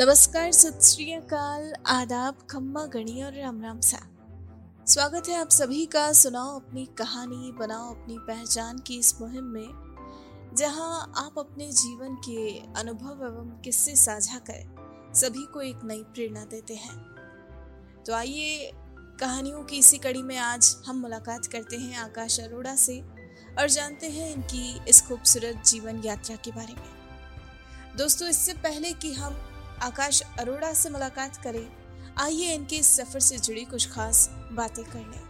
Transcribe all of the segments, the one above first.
नमस्कार, सत श्री अकाल, आदाब, खम्मा, गणी और राम राम सा। स्वागत है आप सभी का, सुनाओ अपनी कहानी, बनाओ अपनी पहचान की इस मुहिम में, जहाँ आप अपने जीवन के अनुभव एवं किस्से साझा कर सभी को एक नई प्रेरणा देते हैं। तो आइए, कहानियों की इसी कड़ी में आज हम मुलाकात करते हैं आकाश अरोड़ा से और जानते हैं इनकी इस खूबसूरत जीवन यात्रा के बारे में। दोस्तों, इससे पहले कि हम आकाश अरोड़ा से मुलाकात करें। आइए इनके इस सफ़र से जुड़ी कुछ खास बातें कर लें।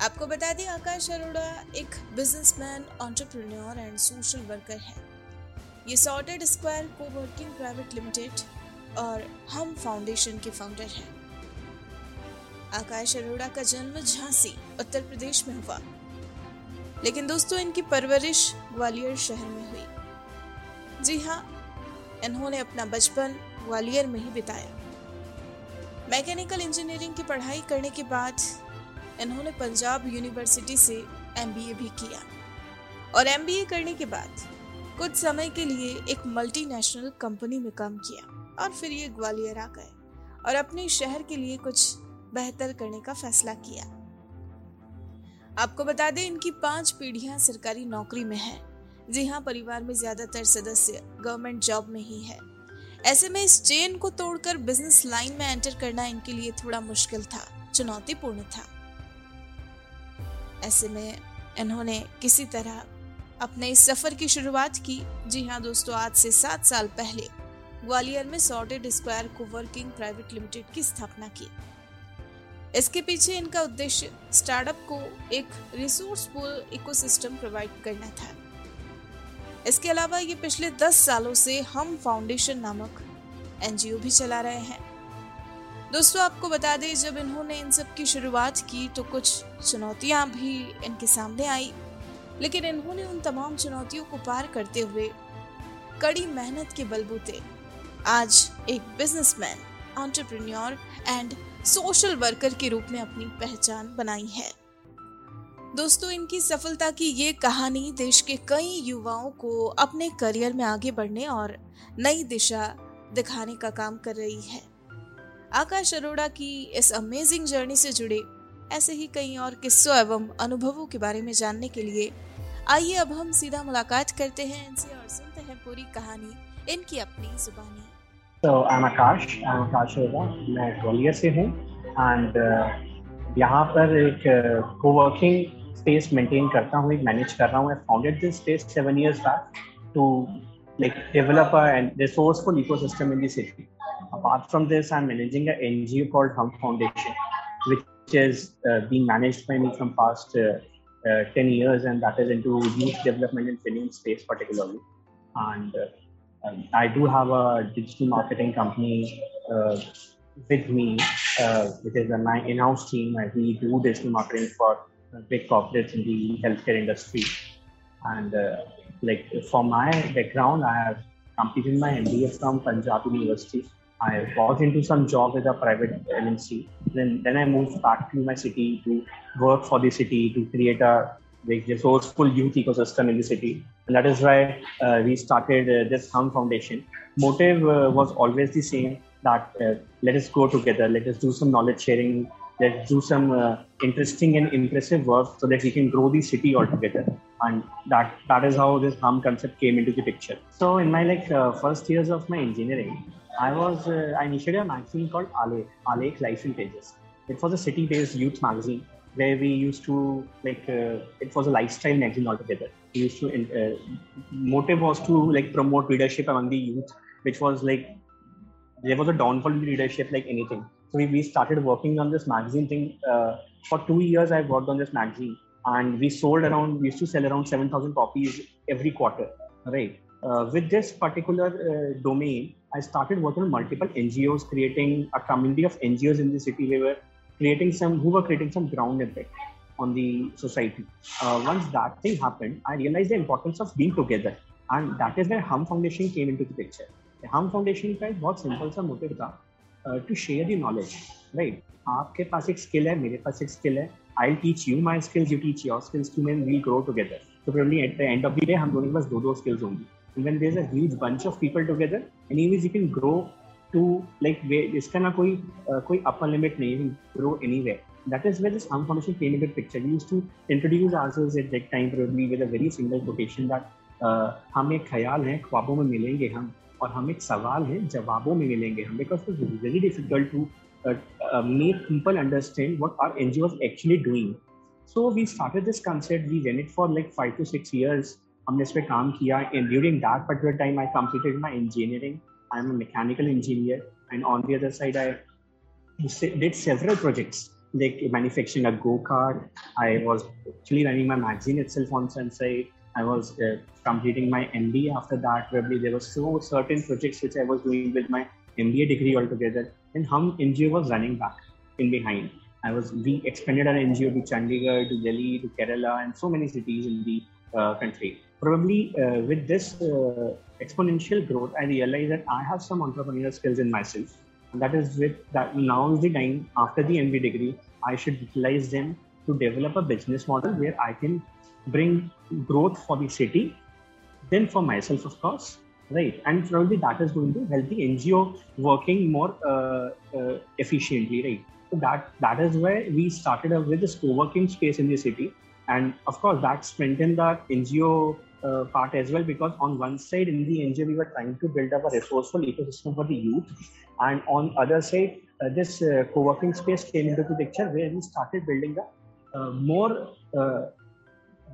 आपको बता दें, आकाश अरोड़ा एक businessman entrepreneur and social worker है। ये Sorted Square coworking private limited और हम फाउंडेशन के फाउंडर हैं। आकाश अरोड़ा का जन्म झांसी, उत्तर प्रदेश में हुआ। लेकिन दोस्तों, इनकी परवरिश ग्वालियर शहर में हुई। जी हाँ इन्होंने अपना बचपन ग्वालियर में ही बिताया। मैकेनिकल इंजीनियरिंग की पढ़ाई करने के बाद इन्होंने पंजाब यूनिवर्सिटी से एमबीए भी किया और एमबीए करने के बाद कुछ समय के लिए एक मल्टीनेशनल कंपनी में काम किया और फिर ये ग्वालियर आ गए और अपने शहर के लिए कुछ बेहतर करने का फैसला किया। आपको बता दें, इनकी पाँच पीढ़ियाँ सरकारी नौकरी में है जी हाँ परिवार में ज़्यादातर सदस्य गवर्नमेंट जॉब में ही है। ऐसे में इस चेन को तोड़कर बिज़नेस लाइन में एंटर करना इनके लिए थोड़ा मुश्किल था, चुनौतीपूर्ण था। ऐसे में इन्होंने किसी तरह अपने इस सफ़र की शुरुआत की। जी हाँ दोस्तों, आज से सात साल पहले ग्वालियर में Sorted Square coworking private limited की स्थापना की। इसके पीछे इनका उद्देश्य स्टार्टअप को एक रिसोर्सफुल इकोसिस्टम प्रोवाइड करना था। इसके अलावा ये पिछले दस सालों से हम फाउंडेशन नामक एनजीओ भी चला रहे हैं। दोस्तों, आपको बता दें, जब इन्होंने इन सब की शुरुआत की तो कुछ चुनौतियाँ भी इनके सामने आई। लेकिन इन्होंने उन तमाम चुनौतियों को पार करते हुए कड़ी मेहनत के बलबूते आज एक businessman entrepreneur and social worker के रूप में अपनी पहचान बनाई है। दोस्तों इनकी सफलता की ये कहानी देश के कई युवाओं को अपने करियर में आगे बढ़ने और नई दिशा दिखाने का काम कर रही है। आकाश अरोड़ा की इस अमेजिंग जर्नी से जुड़े ऐसे ही कई और किस्सों एवं अनुभवों के बारे में जानने के लिए आइए अब हम सीधा मुलाकात करते हैं इनसे और सुनते हैं पूरी कहानी इनकी अपनी जुबानी। तो I'm Akash, I'm Akash मैं ग्वालियर से हूँ। एंड uh, यहाँ पर एक coworking space maintain karta hun, manage kar raha hun. I founded this space seven years back to like develop a resourceful ecosystem in the city. Apart from this, I'm managing an NGO called Hum Foundation, which has uh, been managed by me from past uh, uh, 10 years, and that is into youth development in film space particularly. And um, I do have a digital marketing company with me, which is an in-house team. where We do digital marketing for big corporates in the healthcare industry. And uh, like for my background, I have completed my MBA from Punjab University. I got into some job with a private MNC. Then, then I moved back to my city to work for the city to create a like, resourceful youth ecosystem in the city. And that is why uh, we started uh, this Hum Foundation. Motive uh, was always the same that uh, let us go together, let us do some knowledge sharing, let's do some uh, interesting and impressive work so that we can grow the city altogether. And that that is how this hum concept came into the picture. So in my like uh, first years of my engineering i was uh, i initiated a magazine called ale ale life in pages. It was a city based youth magazine where we used to like uh, it was a lifestyle magazine altogether. We used to uh, motive was to like promote leadership among the youth which was like there was a downfall in leadership like anything we, we started working on this magazine thing. Uh, for two years, I worked on this magazine, and we sold around. We used to sell around seven thousand copies every quarter. Right. Uh, with this particular uh, domain, I started working on multiple NGOs, creating a community of NGOs in the city. We were creating some who were creating some ground impact on the society. Uh, once that thing happened, I realized the importance of being together, and that is where Hum Foundation came into the picture. The Hum Foundation का एक बहुत simple सा motive था to share the knowledge right आपके पास एक skill है मेरे पास एक स्किल है I teach you my skills you teach your skills to man we grow together तो probably at the end of the day हम दोनों के पास दो दो स्किल्स होंगी when there's a huge bunch of people together anyways you can grow to like इसका ना कोई uh, कोई upper limit नहीं है grow anywhere that is where this Hum Foundation came into picture. We used to introduce ourselves at that time probably with a very quotation that uh, हम एक ख्याल हैं ख्वाबों में मिलेंगे हम और हम एक सवाल है, जवाबों में मिलेंगे हम because it is very difficult to make people understand what are N G Os actually doing so we start this concept we went it for like five to six years हमने इस पर काम किया and during that particular time I completed my engineering I am a mechanical engineer and on the other side I did several projects like manufacturing a go kart I was actually running my magazine itself on sunside I was uh, completing my MBA after that. Probably there were so certain projects which I was doing with my MBA degree altogether. And Hum NGO was running back in behind. I was we expanded our NGO to Chandigarh, to Delhi, to Kerala, and so many cities in the uh, country probably uh, with this uh, exponential growth, I realized that I have some entrepreneurial skills in myself. And that is with that now is the time after the MBA degree, I should utilize them to develop a business model where I can bring growth for the city, then for myself, of course, right? And probably that is going to help the NGO working more uh, uh, efficiently, right? So that that is where we started up with this co-working space in the city, and of course that strengthened the NGO uh, part as well because on one side in the NGO we were trying to build up a resourceful ecosystem for the youth, and on other side uh, this uh, co-working space came into the picture where we started building a uh, more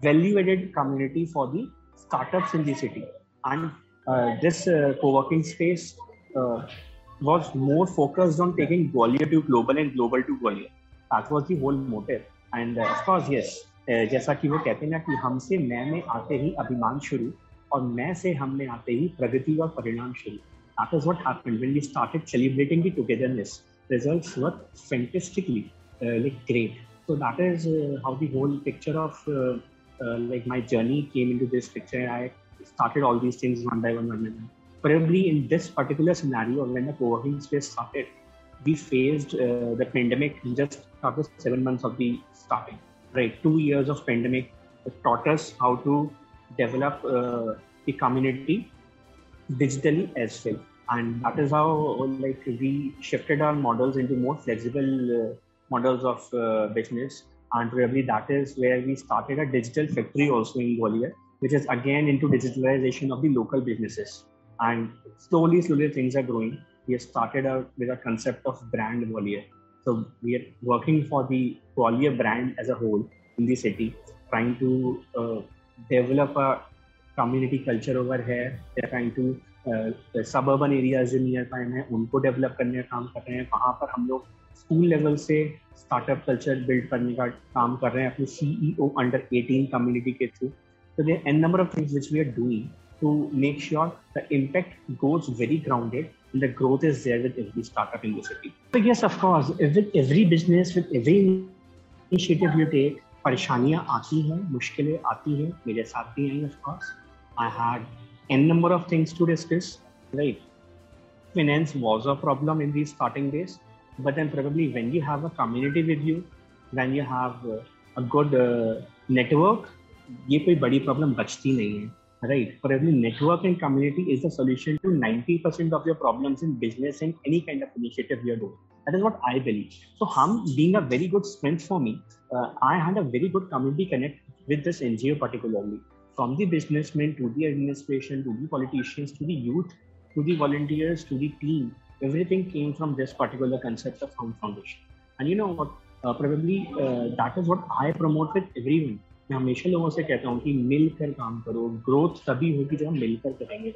value-added community for the startups in the city, and uh, this co-working space was more focused on taking Gwalior to global and global to Gwalior. That was the whole motive, and of course yes. जैसा कि वो कहते हैं ना कि हमसे मैं में आते ही अभिमान शुरू और मैं से हम में आते ही प्रगति और परिणाम शुरू That is what happened when we started celebrating the togetherness. Results were fantastically uh, like great. So that is uh, how the whole picture of uh, uh, like my journey came into this picture. and I started all these things one by one, one by one. Probably in this particular scenario, when the co-working space started, we faced uh, the pandemic just after seven months of the starting right two years of pandemic taught us how to develop uh, the community digitally as well and that is how like we shifted our models into more flexible uh, models of uh, business and that is where we started a digital factory also in Gwalior, which is again into digitalization of the local businesses. And slowly, slowly things are growing. We have started out with a concept of brand Gwalior, so we are working for the Gwalior brand as a whole in the city, trying to uh, develop a community culture over here. They're trying to suburban areas जो nearby हैं उनको develop करने का काम कर रहे हैं वहाँ पर हम लोग स्कूल लेवल से स्टार्टअप कल्चर बिल्ड करने का काम कर रहे हैं अपने सीईओ अंडर 18 कम्युनिटी के थ्रू तो there an number of things which we are doing to make sure the impact goes very grounded and the growth is there with every startup in city every business with every initiative you take परेशानियाँ आती हैं, मुश्किलें आती हैं, मेरे साथ भी I have I had an number of things to discuss right finance was a problem in the starting days but then probably when you have a community with you when you have a good uh, network ये कोई बड़ी problem बचती नहीं है right probably network and community is the solution to 90% of your problems in business and any kind of initiative you're doing that is what i believe so hum being a very good strength for me uh, i had a very good community connect with this ngo particularly from the businessmen to the administration to the politicians to the youth to the volunteers to the team everything came from this particular concept of hum foundation. And you know what? Uh, probably uh, that is what i promote with everyone. मैं हमेशा लोगों से कहता हूँ कि मिलकर काम करो ग्रोथ तभी होगी जब हम मिलकर करेंगे।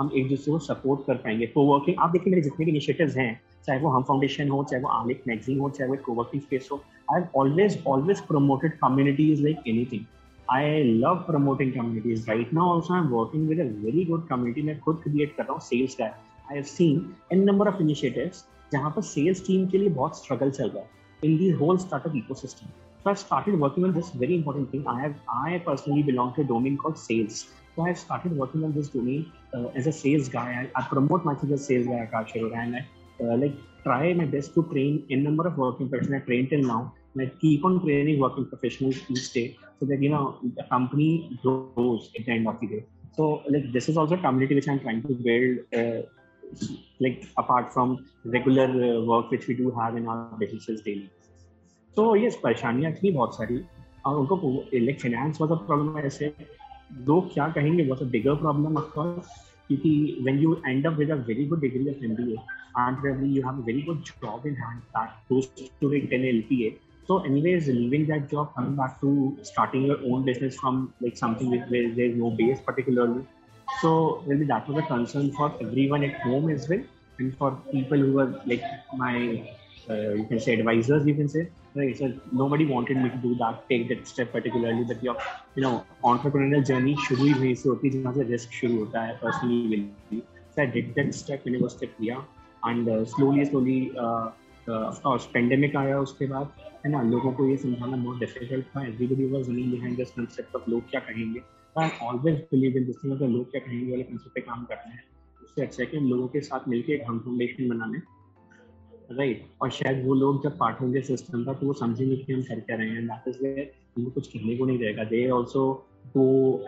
हम एक दूसरे को सपोर्ट कर पाएँगे को वर्किंग आप देखिए मेरे जितने भी इनिशिएटिव्स हैं चाहे वो हम फाउंडेशन हो चाहे वो आलिक मैगजीन हो चाहे वो को वर्किंग स्पेस हो I always always promoted communities like anything I love promoting communities right now also I am working with a very good community मैं खुद क्रिएट कर रहा हूँ सेल्स का I have seen a number of initiatives जहाँ पर sales team के लिए बहुत स्ट्रगल चल रहा है in the whole startup ecosystem So I started working on this very important thing. I have I personally belong to a domain called sales. So I started working on this domain uh, as a sales guy. I, I promote myself as a sales guy, Akash and I uh, like try my best to train a number of working professionals. I train till now. And I keep on training working professionals each day so that you know the company grows at the end of the day. So like this is also a community which I'm trying to build uh, like apart from regular uh, work which we do have in our businesses daily. So yes, परेशानियाँ थी बहुत सारी और उनको like finance was a problem ऐसे लोग क्या कहेंगे was a bigger problem of course क्योंकि when you end up with a very good degree of MBA and probably you have a very good job in hand that goes to like 10 LPA so anyways leaving that job coming back to starting your own business from like something where there's no base particularly so maybe that was a concern for everyone at home as well and for people who were like my uh, you can say advisors you can say right so nobody wanted me to do that take that step particularly but your you know entrepreneurial journey शुरू ही वहीं से होती है जहाँ से risk शुरू है personally really so I did that step मैंने वो step लिया and uh, slowly slowly uh, uh, of course pandemic आया उसके बाद है ना लोगों को ये समझाना बहुत difficult था everybody was running behind this concept of लोग क्या कहेंगे काम करते हैं, उससे अच्छा है कि लोगों के साथ मिलकर एक हम फाउंडेशन बना राइट और शायद वो लोग जब पार्ट होंगे सिस्टम का तो वो समझेंगे कि हम कर क्या रहे हैं। दैट इज़ उनको कुछ कहने को नहीं रहेगा। दे आल्सो वो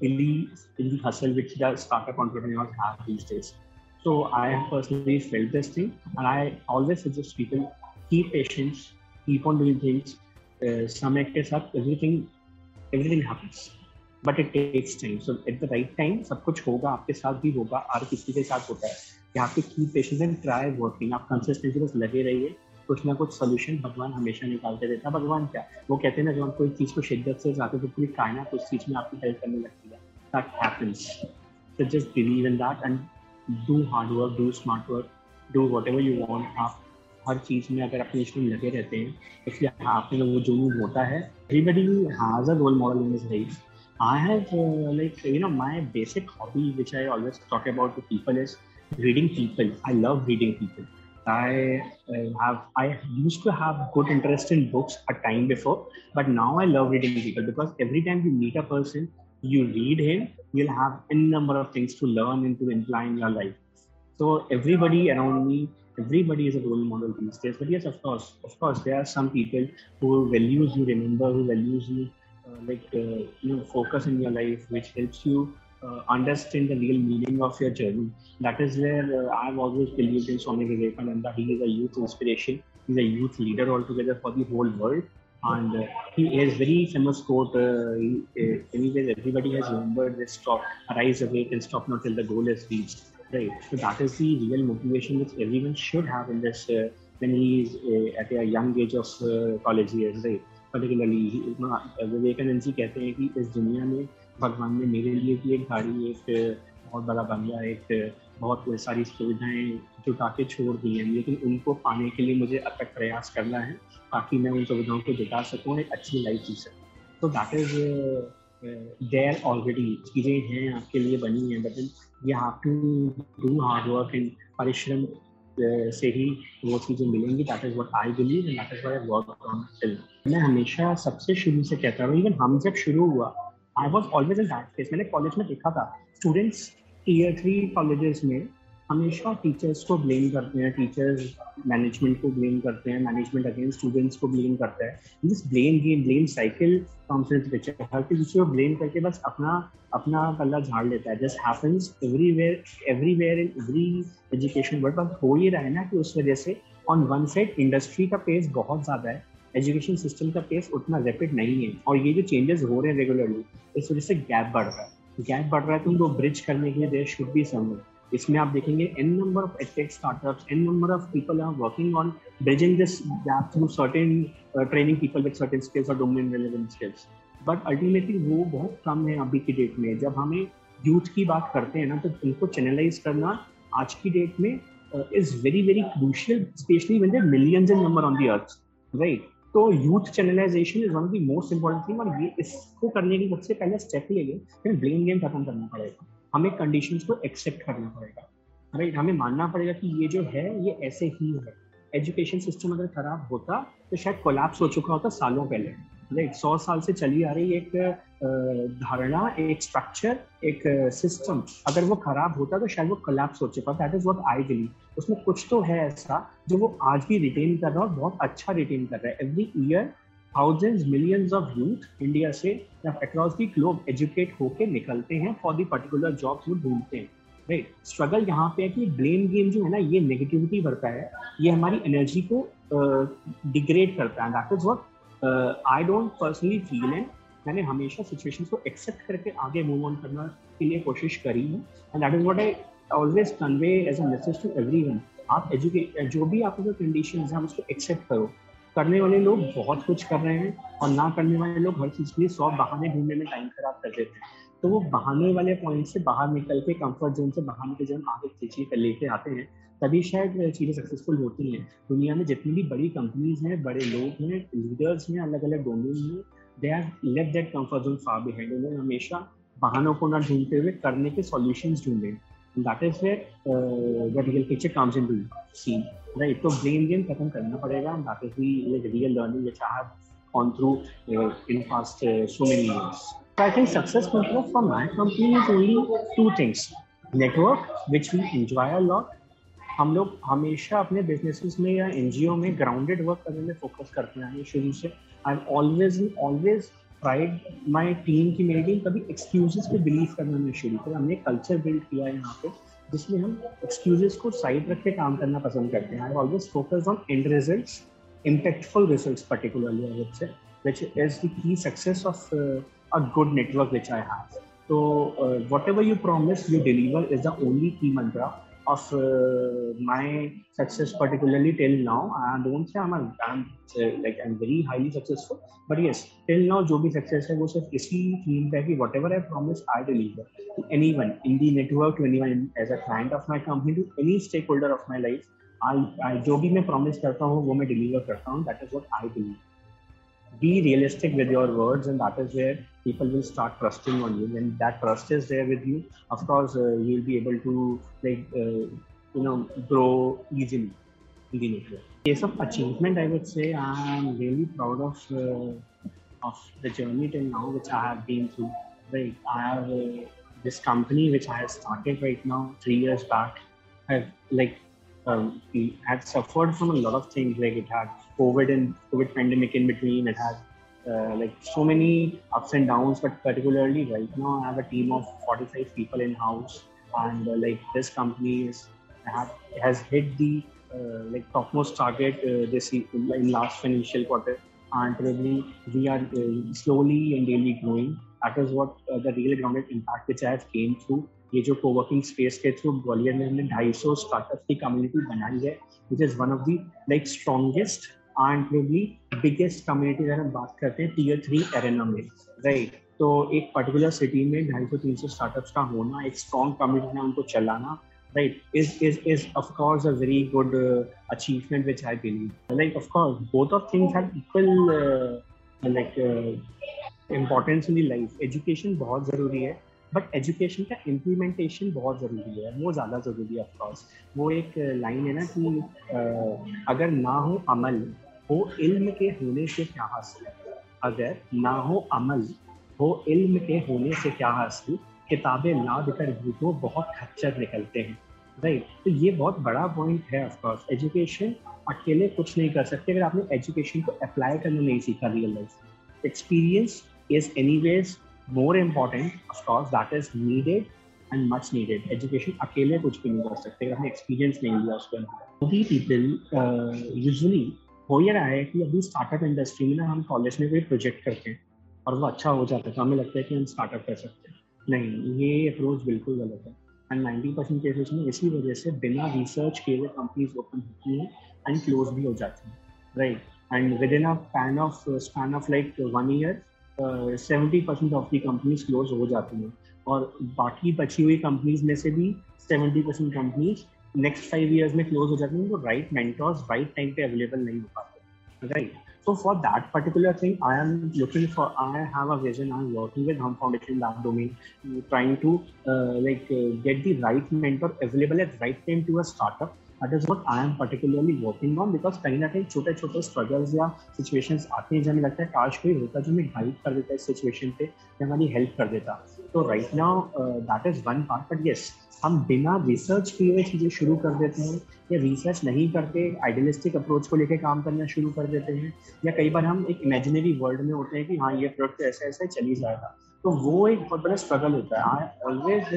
believe in the hustle which the startup entrepreneurs have these days so I have personally felt this thing and I always suggest people keep patience keep on doing things समय के साथ everything everything happens but it takes time. So at the right time, सब कुछ होगा, आपके साथ भी होगा और किसी के साथ होता है। have to keep patient and try working. आप कंसिस्टेंसी बस लगे रहिए। कुछ ना कुछ सोल्यूशन भगवान हमेशा निकालते रहता है। भगवान क्या? वो कहते हैं ना, जब हम कोई चीज़ को शिद्दत से जाते तो पूरी कायनात उस चीज़ में आपकी हेल्प करने लगती है। That happens so just believe in that and do hard work, do smart work, do whatever you want. आप हर चीज़ में अगर अपने इसमें लगे रहते हैं, इसलिए आप में वो जुनून होता है, everybody has a role model in his life. I have uh, like you know my basic hobby which I always talk about to people is reading people. I love reading people. I have I used to have good interest in books a time before, but now I love reading people because every time you meet a person, you read him, you'll have a number of things to learn and to imply in your life. So everybody around me, everybody is a role model these days. But yes, of course, of course, there are some people who values you remember, who values you like uh, you know focus in your life, which helps you uh, understand the real meaning of your journey. That is where uh, I've always believed in Swami Vivekananda. He is a youth inspiration. He's a youth leader altogether for the whole world. And uh, he has very famous quote. Uh, uh, anyways, everybody has remembered this: "Stop, rise awake, and stop not till the goal is reached." Right. So that is the real motivation which everyone should have in this uh, when he is uh, at a young age of uh, college years. Right. Particularly, Vivekananda ji कहते हैं कि इस दुनिया में भगवान ने मेरे लिए भी एक गाड़ी एक बहुत बड़ा बंगला एक बहुत सारी सुविधाएँ जुटा के छोड़ दी हैं लेकिन उनको पाने के लिए मुझे अब तक प्रयास करना है ताकि मैं उन सुविधाओं को जुटा सकूँ एक अच्छी लाइफ जी सकूँ। तो दैट इज़ देयर ऑलरेडी चीज़ें हैं आपके लिए बनी हैं but you have to do hard work and परिश्रम से ही वो चीज़ें मिलेंगी। That is what I believe and that is what work on till मैं हमेशा सबसे शुरू से कहता हूँ इवन हम जब शुरू हुआ I was always in that case मैंने कॉलेज में देखा था। स्टूडेंट्स टीयर थ्री कॉलेजेस में हमेशा टीचर्स को ब्लेम करते हैं टीचर्स मैनेजमेंट को ब्लेम करते हैं मैनेजमेंट अगेंस्ट स्टूडेंट्स को ब्लेम करता है। This blame game blame cycle conference picture हर किसी को ब्लेम करके बस अपना अपना गला झाड़ लेता है। Just happens everywhere everywhere in every education world बस हो ही रहा है ना कि उस वजह से ऑन वन साइड इंडस्ट्री का पेस बहुत ज़्यादा है एजुकेशन सिस्टम का पेस उतना रैपिड नहीं है और ये जो चेंजेस हो रहे हैं रेगुलरली इस वजह से गैप बढ़ रहा है। गैप बढ़ रहा है तो उनको ब्रिज करने के लिए देर शुड बी समवन इसमें आप देखेंगे n number of edtech startups n number of people are working on bridging this gap through certain training people with certain skills और domain relevant skills but ultimately वो बहुत कम है अभी की date में। जब हमें यूथ की बात करते हैं ना तो उनको चैनलाइज करना आज की डेट में is very very crucial specially when there millions in number on the earth right तो youth channelization is one of the most important thing और ये इसको करने की सबसे पहले स्टेप लेंगे फिर ब्लेम गेम खत्म करना पड़ेगा। हमें कंडीशन को एक्सेप्ट करना पड़ेगा। राइट हमें मानना पड़ेगा कि ये जो है, ये ऐसे ही है। एजुकेशन सिस्टम अगर खराब होता तो शायद कोलैप्स हो चुका होता सालों पहले। राइट सौ साल से चली आ रही एक धारणा, एक स्ट्रक्चर एक सिस्टम अगर वो खराब होता तो शायद वो कोलैप्स हो चुका। That is what I believe उसमें कुछ तो है ऐसा जो वो आज भी रिटेन कर रहा है और बहुत अच्छा रिटेन कर रहा है। Every year thousands millions of youth India से अक्रॉस दी ग्लोब एजुकेट होके निकलते हैं फॉर दी पर्टिकुलर जॉब्स वो ढूंढते हैं। राइट स्ट्रगल यहाँ पे है कि ब्लेम गेम जो है ना, ये नेगेटिविटी भरता है। ये हमारी एनर्जी को डिग्रेड करता है। That is what I don't personally feel and मैंने हमेशा सिचुएशन को एक्सेप्ट करके आगे मूव ऑन करने के लिए कोशिश करी है। And that is what I always convey as a message to everyone आप एजुकेट जो भी आपके जो कंडीशन है उसको एक्सेप्ट करो। करने वाले लोग बहुत कुछ कर रहे हैं और ना करने वाले लोग हर चीज़ के लिए सौ बहाने ढूँढने में टाइम खराब कर देते हैं। तो वो बहाने वाले पॉइंट से बाहर निकल के कंफर्ट जोन से बाहर निकल जब आगे चीज़ें कर लेके आते हैं, तभी शायद चीज़ें सक्सेसफुल होती हैं। दुनिया में जितनी भी बड़ी कंपनीज़ हैं, बड़े लोग हैं लीडर्स हैं अलग अलग डोमेन में they are let that comfort zone far behind उन्होंने हमेशा बहानों को ना ढूंढते हुए करने के सॉल्यूशन ढूंढे। That is where real picture comes in to see right तो ब्रेन गेम खत्म करना पड़ेगा that is the like real learning which I have in past uh, so many years. So I think success network for my company is only two things. Network, which we enjoy a lot. हम लोग हमेशा अपने businesses में या NGO में grounded work करने में focus करते हैं शुरू से I am always always tried my team की मेरी टीम कभी एक्सक्यूजेस पे बिलीव करना नहीं शुरू किया। हमने कल्चर बिल्ड किया है यहाँ पे, जिसमें हम एक्सक्यूजेस को साइड रख के काम करना पसंद करते हैं। I always focus on end result impactful result particularly I would say which is the key success of a good network which I have तो whatever you promise you deliver is the only key mantra of uh, my success particularly till now i don't say i'm a I'm, uh, like i'm very highly successful but yes till now जो भी success है वो सिर्फ़ इसी theme पे कि whatever i promise i deliver to anyone in the network to anyone as a client of my company to any stakeholder of my life I, I जो भी मैं promise करता हूँ वो मैं deliver करता हूँ that is what I believe be realistic with your words and that is where people will start trusting on you. When that trust is there with you of course uh, you'll be able to like uh, you know grow easily in the network case of achievement i would say i am really proud of uh, of the journey till now which i have been through. Right i have uh, this company which i have started right now three years back i've like um, had suffered from a lot of things. Like it had covid and covid pandemic in between it had uh, like so many ups and downs but particularly right now i have a team of 45 people in house and uh, like this company is have, has hit the uh, like topmost target uh, this in last financial quarter and probably we are uh, slowly and daily growing that is what uh, the real grounded impact which i have came through ये जो coworking space के through Gwalior में हमने ढाई सौ startup की community बनाई है which is one of the like strongest probably biggest community अगर हम बात करते हैं टीयर थ्री एरेना में राइट तो एक पर्टिकुलर सिटी में ढाई सौ तीन सौ स्टार्टअप्स का होना एक स्ट्रॉन्ग कम्युनिटी में उनको चलाना right? Is is is of course a very good uh, achievement which i believe. Like of course both of things have equal uh, like uh, life. Education बहुत ज़रूरी है बट एजुकेशन का implementation बहुत ज़रूरी है वो ज़्यादा ज़रूरी है ऑफकोर्स वो एक लाइन है ना कि अगर ना हो अमल हो इल्म के होने से क्या हासिल अगर ना हो अमल, हो इल्म के होने से क्या हासिल? किताबें लाद कर भी तो बहुत खच्चर निकलते हैं राइट तो ये बहुत बड़ा पॉइंट है ऑफकोर्स एजुकेशन अकेले कुछ नहीं कर सकते, अगर आपने एजुकेशन को अप्लाई करना नहीं सीखा real life experience is anyways important, of course, that is needed and much needed. Education अकेले कुछ भी नहीं कर सकते, अगर हमने एक्सपीरियंस नहीं लिया उसके अंदर। पीपल यूजुअली हो ये रहा है कि अभी स्टार्टअप इंडस्ट्री में ना हम कॉलेज में कोई प्रोजेक्ट करते हैं और वो अच्छा हो जाता है तो हमें लगता है कि हम स्टार्टअप कर सकते हैं। नहीं, ये अप्रोच बिल्कुल गलत है। एंड नाइन्टी परसेंट केसेज में इसी वजह से बिना रिसर्च किए हुए कंपनीज़ ओपन होती हैं एंड क्लोज भी हो जाती हैं। Right and within a pan of span of like one year seventy percent of the companies close हो जाती हैं। और बाकी बची हुई कंपनीज़ में से भी seventy percent companies next five years में क्लोज हो जाते हैं तो राइट मेंटर्स राइट टाइम पे अवेलेबल नहीं हो पाते। Right so for that particular thing I am looking have a vision. I'm working with Hum Foundation in that domain, trying to uh, like uh, get the right mentor available at right time to a startup. That is what I am particularly working on because कहीं ना कहीं छोटे छोटे struggles या situation आते हैं जब लगता है काश कोई होता जो हमें गाइड कर देता है सिचुएशन पे या हमारी हेल्प कर देता। तो right now that is one part but yes हम बिना रिसर्च किए हुए चीज़ें शुरू कर देते हैं या रिसर्च नहीं करके आइडियलिस्टिक अप्रोच को लेकर काम करना शुरू कर देते हैं या कई बार हम एक इमेजिनरी वर्ल्ड में होते हैं कि हाँ ये प्रोडक्ट ऐसे ऐसे चली जाएगा तो वो एक बहुत बड़ा स्ट्रगल होता है I always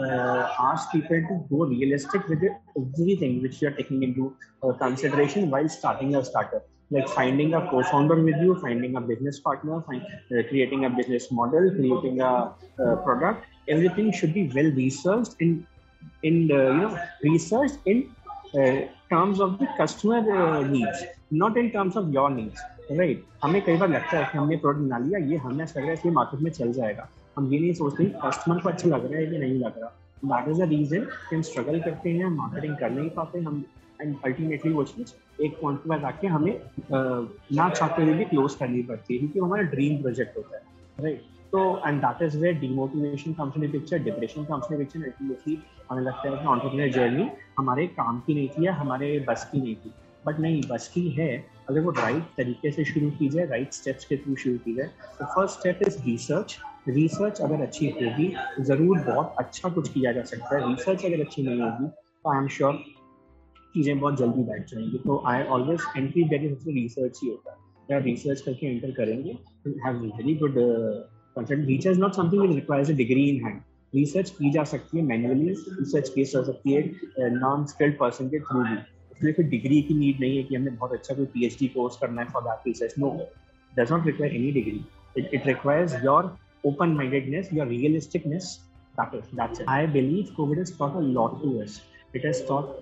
ask people to go realistic with everything which you are taking into consideration while starting a startup a co-founder with you, finding a business partner, find, uh, creating a business model, creating a uh, product. Everything should be well researched in in uh, you know researched in uh, terms of the customer uh, needs, not in terms of your needs. Right हमें कई बार लगता है कि हमने product बना लिया ये हमें ऐसा लग रहा है कि मार्केट में चल जाएगा। हम ये नहीं सोचते कस्टमर को अच्छा लग रहा है कि नहीं लग रहा। दैट इज़ द रीजन कि हम स्ट्रगल करते हैं मार्केटिंग कर नहीं पाते हम एंड अल्टीमेटली वो चीज़ एक पॉइंट पर आके हमें ना चाहते हुए भी क्लोज करनी पड़ती है क्योंकि हमारा ड्रीम प्रोजेक्ट होता है। राइट तो and that is where demotivation comes in picture depression comes in picture ultimately हमें लगता है कि ऑन्टरप्रेन्योर जर्नी हमारे काम की नहीं थी या हमारे बस की नहीं थी। बट नहीं, बस की है, अगर वो राइट right तरीके से शुरू की जाए राइट स्टेप्स के थ्रू शुरू की जाए तो first step is research research अगर अच्छी होगी, ज़रूर बहुत अच्छा कुछ किया जा सकता है। रिसर्च अगर अच्छी नहीं होगी तो आई एम श्योर चीज़ें बहुत जल्दी बैठ जाएँगी। तो आई ऑलवेज एंट्री बैग सबसे रिसर्च ही होता है। रिसर्च करके एंटर करेंगे have very good consent research not something which requires a degree in hand research की जा सकती है मैन्युअली रिसर्च की जा सकती है नॉन स्किल्ड पर्सन के थ्रू भी। उसमें कोई डिग्री की नीड नहीं है कि हमें बहुत अच्छा कोई पी एच डी कोर्स करना है for that research no does not require any degree it requires your open mindedness your realisticness that is that's I believe covid is taught a lot to us it is taught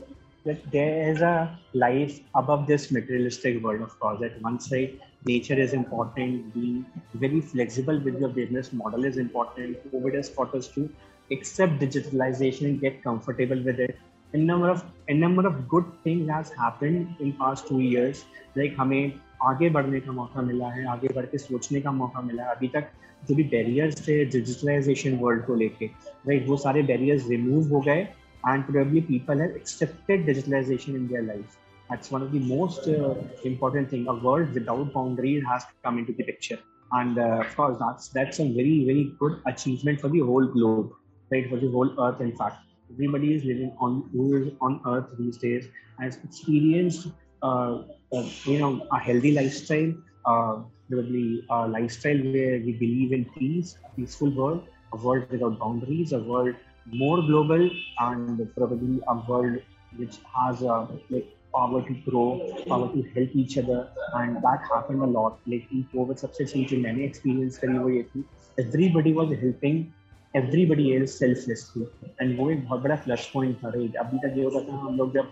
That there is a life above this materialistic world, of course. At one side, nature is important. Being very flexible with your business model is important. COVID has taught us to accept digitalization and get comfortable with it. a number of a number of good things has happened in past two years like हमें आगे बढ़ने का मौका मिला है आगे बढ़ के सोचने का मौका मिला है अभी तक जो भी बैरियर्स थे डिजिटलाइजेशन वर्ल्ड को लेके राइट वो सारे बैरियर्स रिमूव हो गए and probably people have accepted digitalization in their life. That's one of the most uh, important thing. A world without boundaries has to come into the picture, and uh, of course, that's that's a very very good achievement for the whole globe, right? For the whole earth, in fact everybody is living on who is on earth these days has experienced uh, uh, you know a healthy lifestyle uh, probably a lifestyle where we believe in peace a peaceful world a world without boundaries a world more global and probably a world which has a like power to grow, power to help each other, and that happened a lot. Like, in covid सबसे चीज़ जो मैंने experience करी वो थी, everybody was helping everybody else selflessly and वो एक बहुत बड़ा प्लस पॉइंट था राइट अभी तक ये होता था हम लोग जब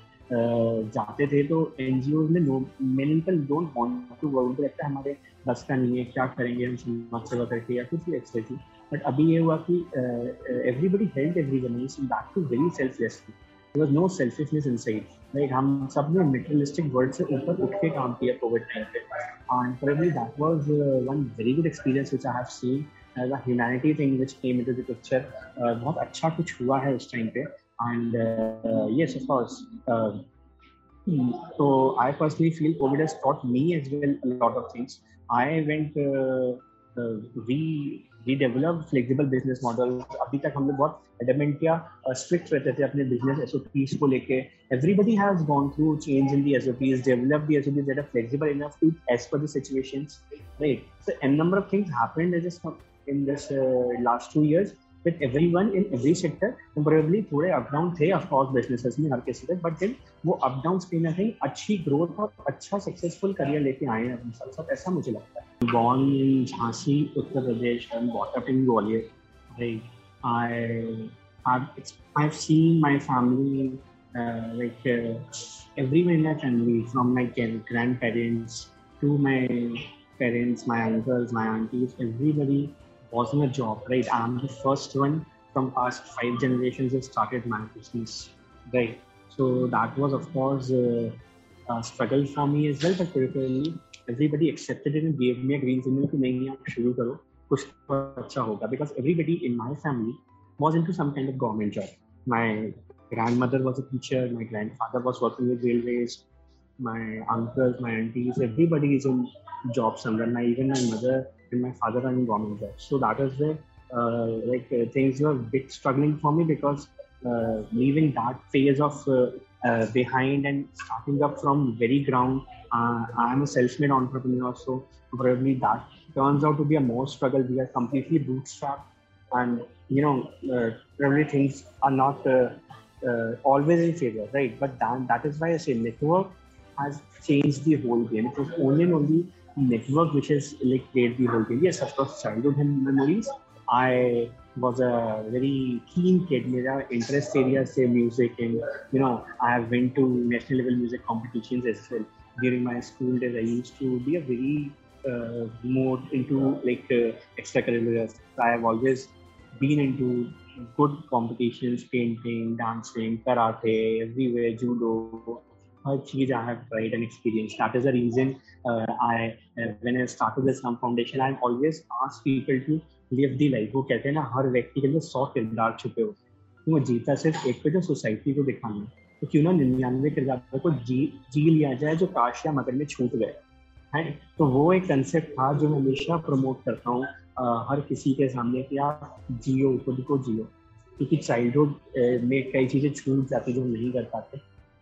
जाते थे तो एन जी ओज में many people don't want to work उनको लगता है हमारे बस का नहीं है, क्या करेंगे हम समाज सेवा करके या कुछ भी एक्सपेक्ट बट अभी ये हुआ कि everybody help every one back to very selflessly was no selfishness inside like हम सबने मेटेरियलिस्टिक वर्ल्ड से ऊपर उठ के काम किया कोविड टाइम पे। And probably that was one very good experience which I have seen as a humanity thing which came into the picture बहुत अच्छा कुछ हुआ है उस टाइम पे। And yes of I personally feel COVID has taught me as well a lot of things. I went uh, uh, develop flexible business model अभी तक हम लोग बहुत एडमेंट या स्ट्रिक्ट रहते थे अपने बिज़नेस एस को लेके। Everybody has gone through change in the S O Ps develop the S O Ps that are flexible enough to as per the situations right so an number of things happened in this last two years. With every one in every sector temporarily थोड़े up down थे of course business में, हर किसी तक but दिन वो up down कहीं ना कहीं अच्छी ग्रोथ और अच्छा सक्सेसफुल करियर लेके आए हैं अपने साथ। साथ ऐसा मुझे लगता है। Born Jhansi, Uttar Pradesh and brought up in Gwalior. I I seen my family like every महीना family from my grand parents to my parents my uncles my aunties everybody wasn't a job, right? I'm the first one from past five generations who started my business, right? So that was, of course, a, a struggle for me as well. But particularly, everybody accepted it and gave me a green signal to nahi aap shuru karo, kuch to acha. Because everybody in my family was into some kind of government job. My grandmother was a teacher, my grandfather was working with railways, my uncles, my aunties, everybody is in job somewhere. Now, even my mother and my father in government jobs. So that is where uh, like uh, things were a bit struggling for me because uh, leaving that phase of uh, uh, behind and starting up from very ground. Uh, I am a self-made entrepreneur, so probably that turns out to be a more struggle. We are completely bootstrapped, and you know, probably things are not always in favor, right? But that, that is why I say network has changed the whole game. It was only and only network which has like created the whole game. Yes, of course, childhood memories. I was a very keen kid. My interest area say music, and you know, I have went to national level music competitions as well. During my school days, I used to be a very uh, more into like uh, extracurriculars. I have always been into good competitions, painting, dancing, karate, everywhere, judo, हर चीज़ I have tried and experience that is the reason I when I started this some foundation I always ask people to live the life वो कहते हैं ना, हर व्यक्ति के अंदर सौ किरदार छुपे होते हैं। तो वो जीता सिर्फ़ एक पे जो सोसाइटी को दिखाना है। तो क्यों ना निन्यानवे किरदार को जी जी लिया जाए जो काश या मगर में छूट गए। है? तो वो एक कंसेप्ट था जो मैं हमेशा प्रमोट करता हूँ हर किसी के सामने कि आप जियो, खुद को जियो। क्योंकि चाइल्डहुड में कई चीज़ें छूट जाती जो हम नहीं कर पाते।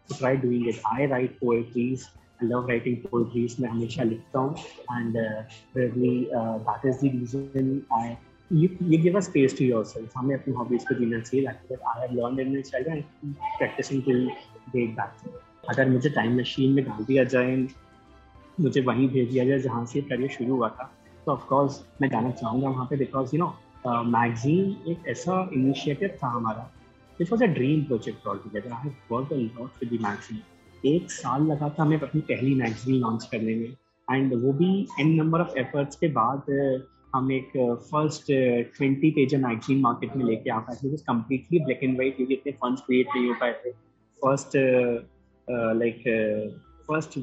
To try doing it. I write poetries. I love writing poetries. मैं हमेशा लिखता हूँ and uh, probably uh, that is the reason I you, you give a space to yourself. हमें अपनी hobbies को जीना चाहिए that I have learned in my childhood and practicing till date back. अगर मुझे टाइम मशीन में डाल दिया जाए मुझे वहीं भेज दिया जाए जहाँ से करियर शुरू हुआ था तो ऑफकोर्स मैं जाना चाहूँगा वहाँ पे बिकॉज़ यू नो मैगजीन एक ऐसा इनिशिएटिव था हमारा This was a dream project altogether. I have worked a lot with the magazine. एक साल लगा था हमें अपनी पहली मैगजीन लॉन्च करने में। एंड वो भी एन नंबर ऑफ़ एफर्ट्स के बाद हम एक first twenty page magazine market में लेके आ पाए थे। कम्प्लीटली ब्लैक एंड वाइट क्योंकि इतने फंड्स क्रिएट नहीं हो पाए थे। फ़र्स्ट लाइक फ़र्स्ट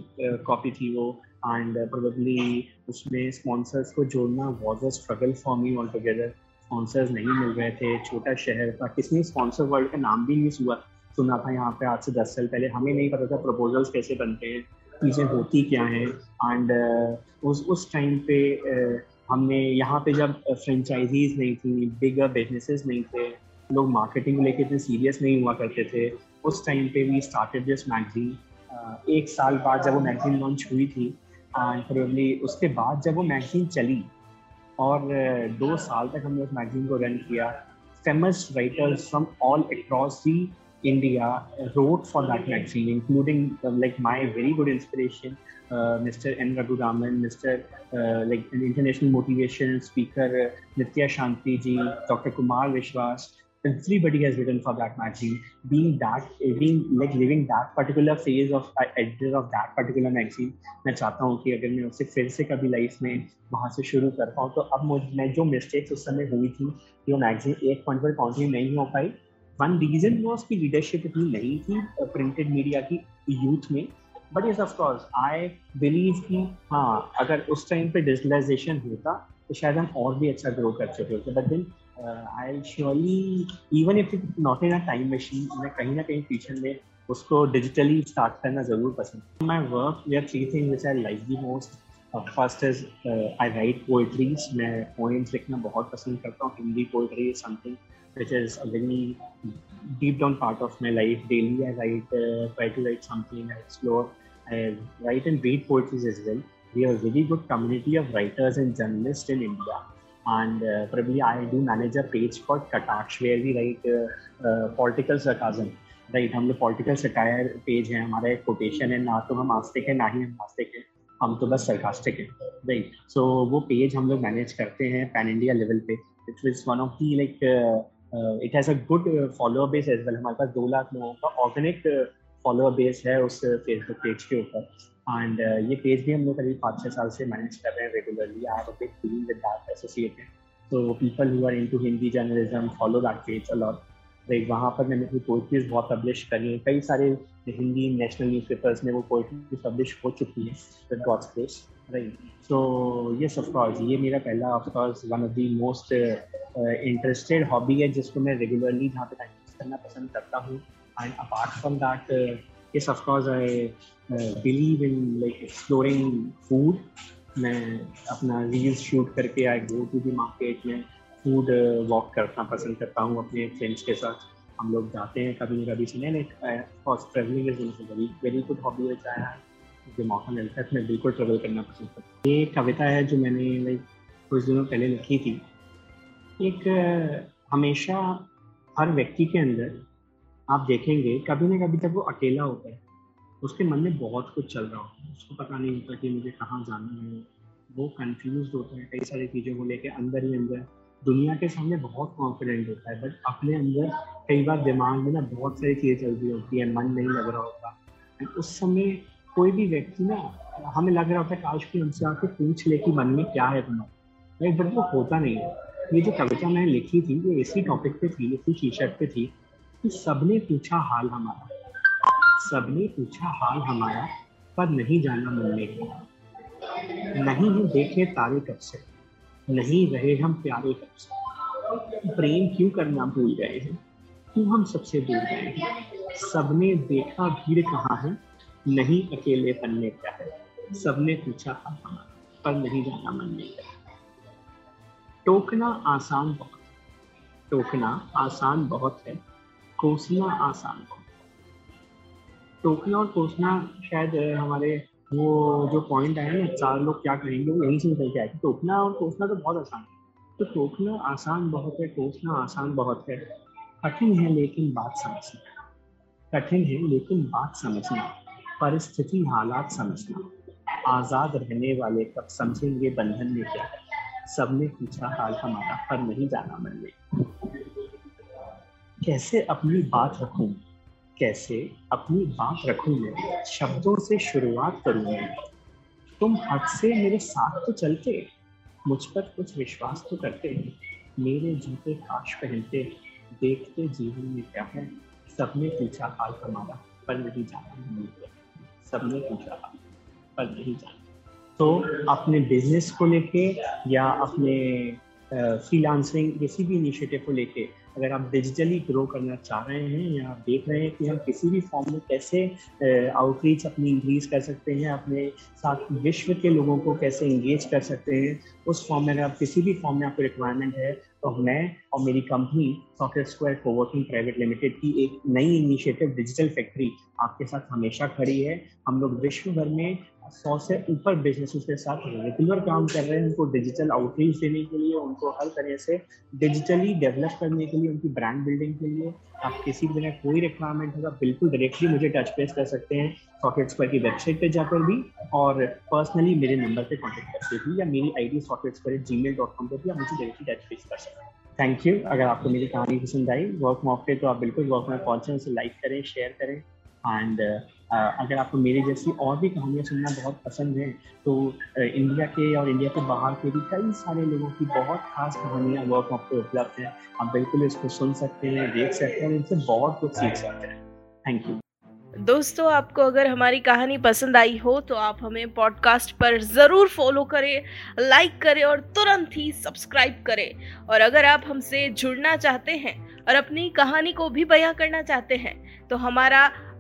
कॉपी थी वो। एंड प्रोबेबली उसमें स्पॉन्सर्स को जोड़ना was a struggle for me all together sponsors नहीं मिल रहे थे छोटा शहर था किसने स्पॉन्सर वर्ल्ड का नाम भी नहीं हुआ। सुना था यहाँ पे आज से दस साल पहले हमें नहीं पता था प्रपोजल्स कैसे बनते हैं चीज़ें होती क्या हैं। एंड uh, उस उस टाइम पे uh, हमने यहाँ पे जब फ्रेंचाइजीज नहीं थी बिगर बिजनेसेस नहीं थे लोग मार्केटिंग को लेके इतने सीरियस नहीं हुआ करते थे उस टाइम पे वी स्टार्टेड दिस मैगजीन एक साल बाद जब वो मैगजीन लॉन्च हुई थी एंड प्रोबली उसके बाद जब वो मैगजीन चली और दो साल तक हमने उस मैगजीन को रन किया। Famous writers from all across the India wrote for that magazine including like my very good inspiration mister N Raghuraman mister like international motivation speaker Nithya Shanti ji doctor Kumar Vishwas everybody has written for that magazine. Being that being like living that particular phase of uh, editor of that particular magazine मैं चाहता हूँ कि अगर मैं उसे फिर से कभी लाइफ में वहाँ से शुरू कर पाऊँ तो अब मुझ मैं जो मिस्टेक्स उस समय हुई थी कि वो मैगजीन एक पॉइंट पर कंटिन्यू नहीं हो पाई। वन रीजन वॉज़ की लीडरशिप इतनी नहीं थी प्रिंटेड मीडिया की यूथ में। But is of course I believe कि हाँ अगर उस टाइम पे डिजिटलाइजेशन होता तो शायद हम और भी अच्छा ग्रो कर चुके होते but then I surely even if it not in a time machine मैं कहीं ना कहीं फ्यूचर में उसको डिजिटली स्टार्ट करना ज़रूर पसंद my work year three thing which I like the most first is I write poetries मैं पोइम्स लिखना बहुत पसंद करता हूँ। Hindi poetry is something which is a very deep down part of my life daily I write try to write something I explore I write and read poetries as well we are very good community of writers and journalist in India and uh, probably I do manage a page called Kataksh where we write uh, uh, political sarcasm. Right हम लोग political satire page है हमारा एक quotation है ना तो हम आस्तिक है ना ही हम आस्तिक है हम तो बस सरकास्टिक है राइट सो वो पेज हम लोग मैनेज करते हैं पैन इंडिया लेवल पे it one of the like it has a good follower base as well हमारे पास दो लाख लोगों का ऑर्गेनिक फॉलोअर बेस है उस फेसबुक पेज के ऊपर। एंड uh, ये पेज भी हम लोग करीब पाँच छः साल से मैनेज कर रहे हैं regularly I have a big feeling with that associated so people who are into Hindi journalism follow that page a lot like वहाँ पर मैंने अपनी पोइट्रीज बहुत पब्लिश करी हैं। कई सारे हिंदी नेशनल न्यूज़पेपर्स में वो पोइट्री पब्लिश हो चुकी है with gods place right so yes of course ये मेरा पहला of course one of the most interested hobby है जिसको मैं रेगुलरली जहाँ पे टाइम करना पसंद करता हूँ। And apart from that yes of course i uh, believe in like exploring food. मैं अपना रील्स शूट करके I go to the market में फ़ूड वॉक uh, करना पसंद करता हूँ अपने फ्रेंड्स के साथ। हम लोग जाते हैं कभी न कभी से travelling is very very good hobby है चाहे मुझे मौका मिलता है तो मैं बिल्कुल ट्रेवल करना पसंद करता हूँ। ये कविता है जो मैंने लाइक कुछ दिनों पहले लिखी थी। एक हमेशा हर व्यक्ति के अंदर आप देखेंगे, कभी ना कभी जब वो अकेला होता है, उसके मन में बहुत कुछ चल रहा होता है। उसको पता नहीं होता कि मुझे कहाँ जाना है। वो कंफ्यूज होता है, कई सारी चीज़ों को लेकर अंदर ही अंदर। दुनिया के सामने बहुत कॉन्फिडेंट होता है बट अपने अंदर कई बार दिमाग में ना बहुत सारी चीज़ें चल रही होती है, मन नहीं लग रहा होता। उस समय कोई भी व्यक्ति ना, हमें लग रहा होता है काश की हमसे आके पूछ ले कि मन में क्या है तुम्हारा। बट वो होता नहीं है। ये जो कविता मैंने लिखी थी, ये इसी टॉपिक पे थी, इसी शीर्षक पे थी। कि सबने पूछा हाल हमारा। सबने पूछा हाल हमारा, पर नहीं जाना मन में नहीं है देखे तारे कब से, नहीं रहे हम प्यारे कब से। प्रेम क्यों करना भूल गए हैं? क्यों हम सबसे दूर गए हैं? सबने देखा भीड़ कहाँ है? नहीं अकेले बनने क्या है? सबने पूछा हाल हमारा, पर नहीं जाना मन में क्या टोकना आसान बहुत टोकना आसान बहुत है। कोसना आसान बहुत टोकना और कोसना शायद हमारे वो, जो पॉइंट आए ना चार लोग क्या करेंगे वो यहीं से निकल के आए टोकना और कोसना तो बहुत आसान है। तो टोकना आसान बहुत है, कोसना आसान बहुत है। कठिन है, लेकिन बात समझना। कठिन है, लेकिन बात समझना। परिस्थिति, हालात समझना। आज़ाद रहने वाले कब समझेंगे बंधन में क्या? सबने पूछा, हाल हमारा, पर नहीं जाना मन में। कैसे अपनी बात रखूँ? कैसे अपनी बात रखूँ? मैं शब्दों से शुरुआत करूँ मैं? तुम हद से मेरे साथ तो चलते, मुझ पर कुछ विश्वास तो करते। मेरे जूते काश पहनते, देखते जीवन में क्या है। सबने पूछा, हाल हमारा? पर नहीं जाना सबने पूछा हाल पर नहीं जाना। तो अपने बिज़नेस को लेके या अपने फ्रीलांसिंग किसी भी इनिशिएटिव को लेके अगर आप डिजिटली ग्रो करना चाह रहे हैं या आप देख रहे हैं कि हम किसी भी फॉर्म में कैसे आउटरीच अपनी इंक्रीज कर सकते हैं, अपने साथ विश्व के लोगों को कैसे इंगेज कर सकते हैं, उस फॉर्म में अगर आप किसी भी फॉर्म में आपको रिक्वायरमेंट है तो मैं और मेरी company socket square coworking private limited की एक नई इनिशिएटिव डिजिटल फैक्ट्री आपके साथ हमेशा खड़ी है। हम लोग विश्व भर में सौ से ऊपर बिज़नेस के साथ रेगुलर काम कर रहे हैं, उनको डिजिटल आउटरीच देने के लिए, उनको हर तरह से डिजिटली डेवलप करने के लिए, उनकी ब्रांड बिल्डिंग के लिए। आप किसी भी तरह कोई रिक्वायरमेंट होगा, बिल्कुल डायरेक्टली मुझे टच पेस कर सकते हैं सॉकेट स्क्वायर की वेबसाइट पे जाकर भी और पर्सनली मेरे नंबर पे कांटेक्ट करके भी या मेरी ID socket square Gmail dot com पर भी आप मुझे डायरेक्टली टच पेस कर सकते हैं। थैंक यू अगर आपको मेरी कहानी पसंद आई वर्क मॉक पे तो आप बिल्कुल वर्क में पहुंचें, उसे लाइक करें शेयर करें। एंड अगर आपको मेरी जैसी और भी कहानियाँ सुनना बहुत पसंद है तो इंडिया के और इंडिया के बाहर के भी कई सारे लोगों की बहुत खास कहानियाँ वर्क ऑफ़ पे उपलब्ध हैं। आप बिल्कुल इसको सुन सकते हैं, देख सकते हैं इनसे बहुत कुछ सीख सकते हैं। थैंक यू दोस्तों, आपको अगर हमारी कहानी पसंद आई हो तो आप हमें पॉडकास्ट पर ज़रूर फॉलो करें लाइक करें और तुरंत ही सब्सक्राइब करें। और अगर आप हमसे जुड़ना चाहते हैं और अपनी कहानी को भी बयां करना चाहते हैं तो हमारा